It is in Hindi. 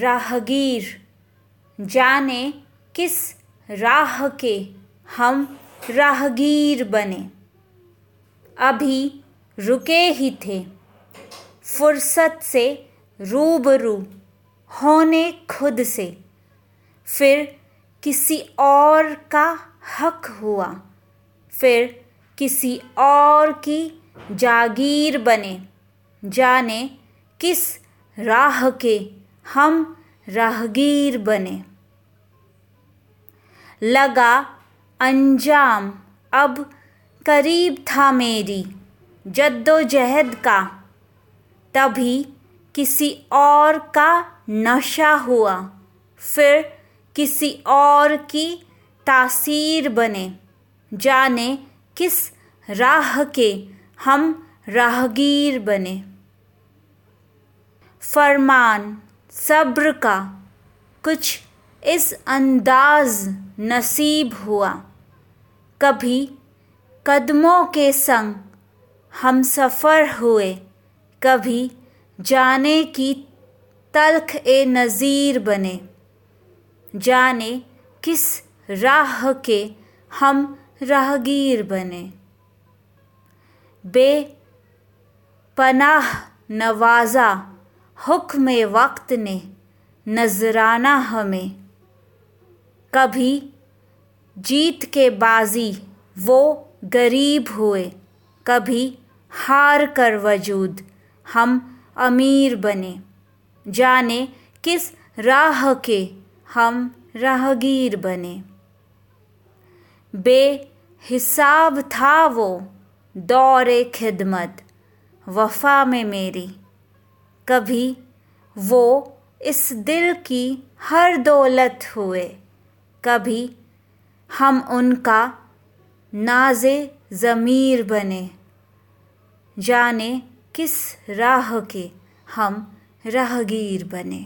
राहगीर। जाने किस राह के हम राहगीर बने। अभी रुके ही थे। फुर्सत से रूबरू होने खुद से। फिर किसी और का हक हुआ। फिर किसी और की जागीर बने। जाने किस राह के हम राहगीर बने। लगा अंजाम, अब करीब था मेरी जद्दोजहद का। तभी किसी और का नशा हुआ, फिर किसी और की तासीर बने। जाने किस राह के हम राहगीर बने। फरमान सब्र का कुछ इस अंदाज नसीब हुआ। कभी कदमों के संग हम सफ़र हुए, कभी जाने की तलख ए नज़ीर बने। जाने किस राह के हम राहगीर बने। बे पनाह नवाजा हुक्म वक्त ने नजराना हमें। कभी जीत के बाजी वो गरीब हुए, कभी हार कर वजूद हम अमीर बने। जाने किस राह के हम राहगीर बने। बेहिसाब था वो दौरे खिदमत, वफा में मेरी। कभी वो इस दिल की हर दौलत हुए। कभी हम उनका नाजे ज़मीर बने। जाने किस राह के हम राहगीर बने।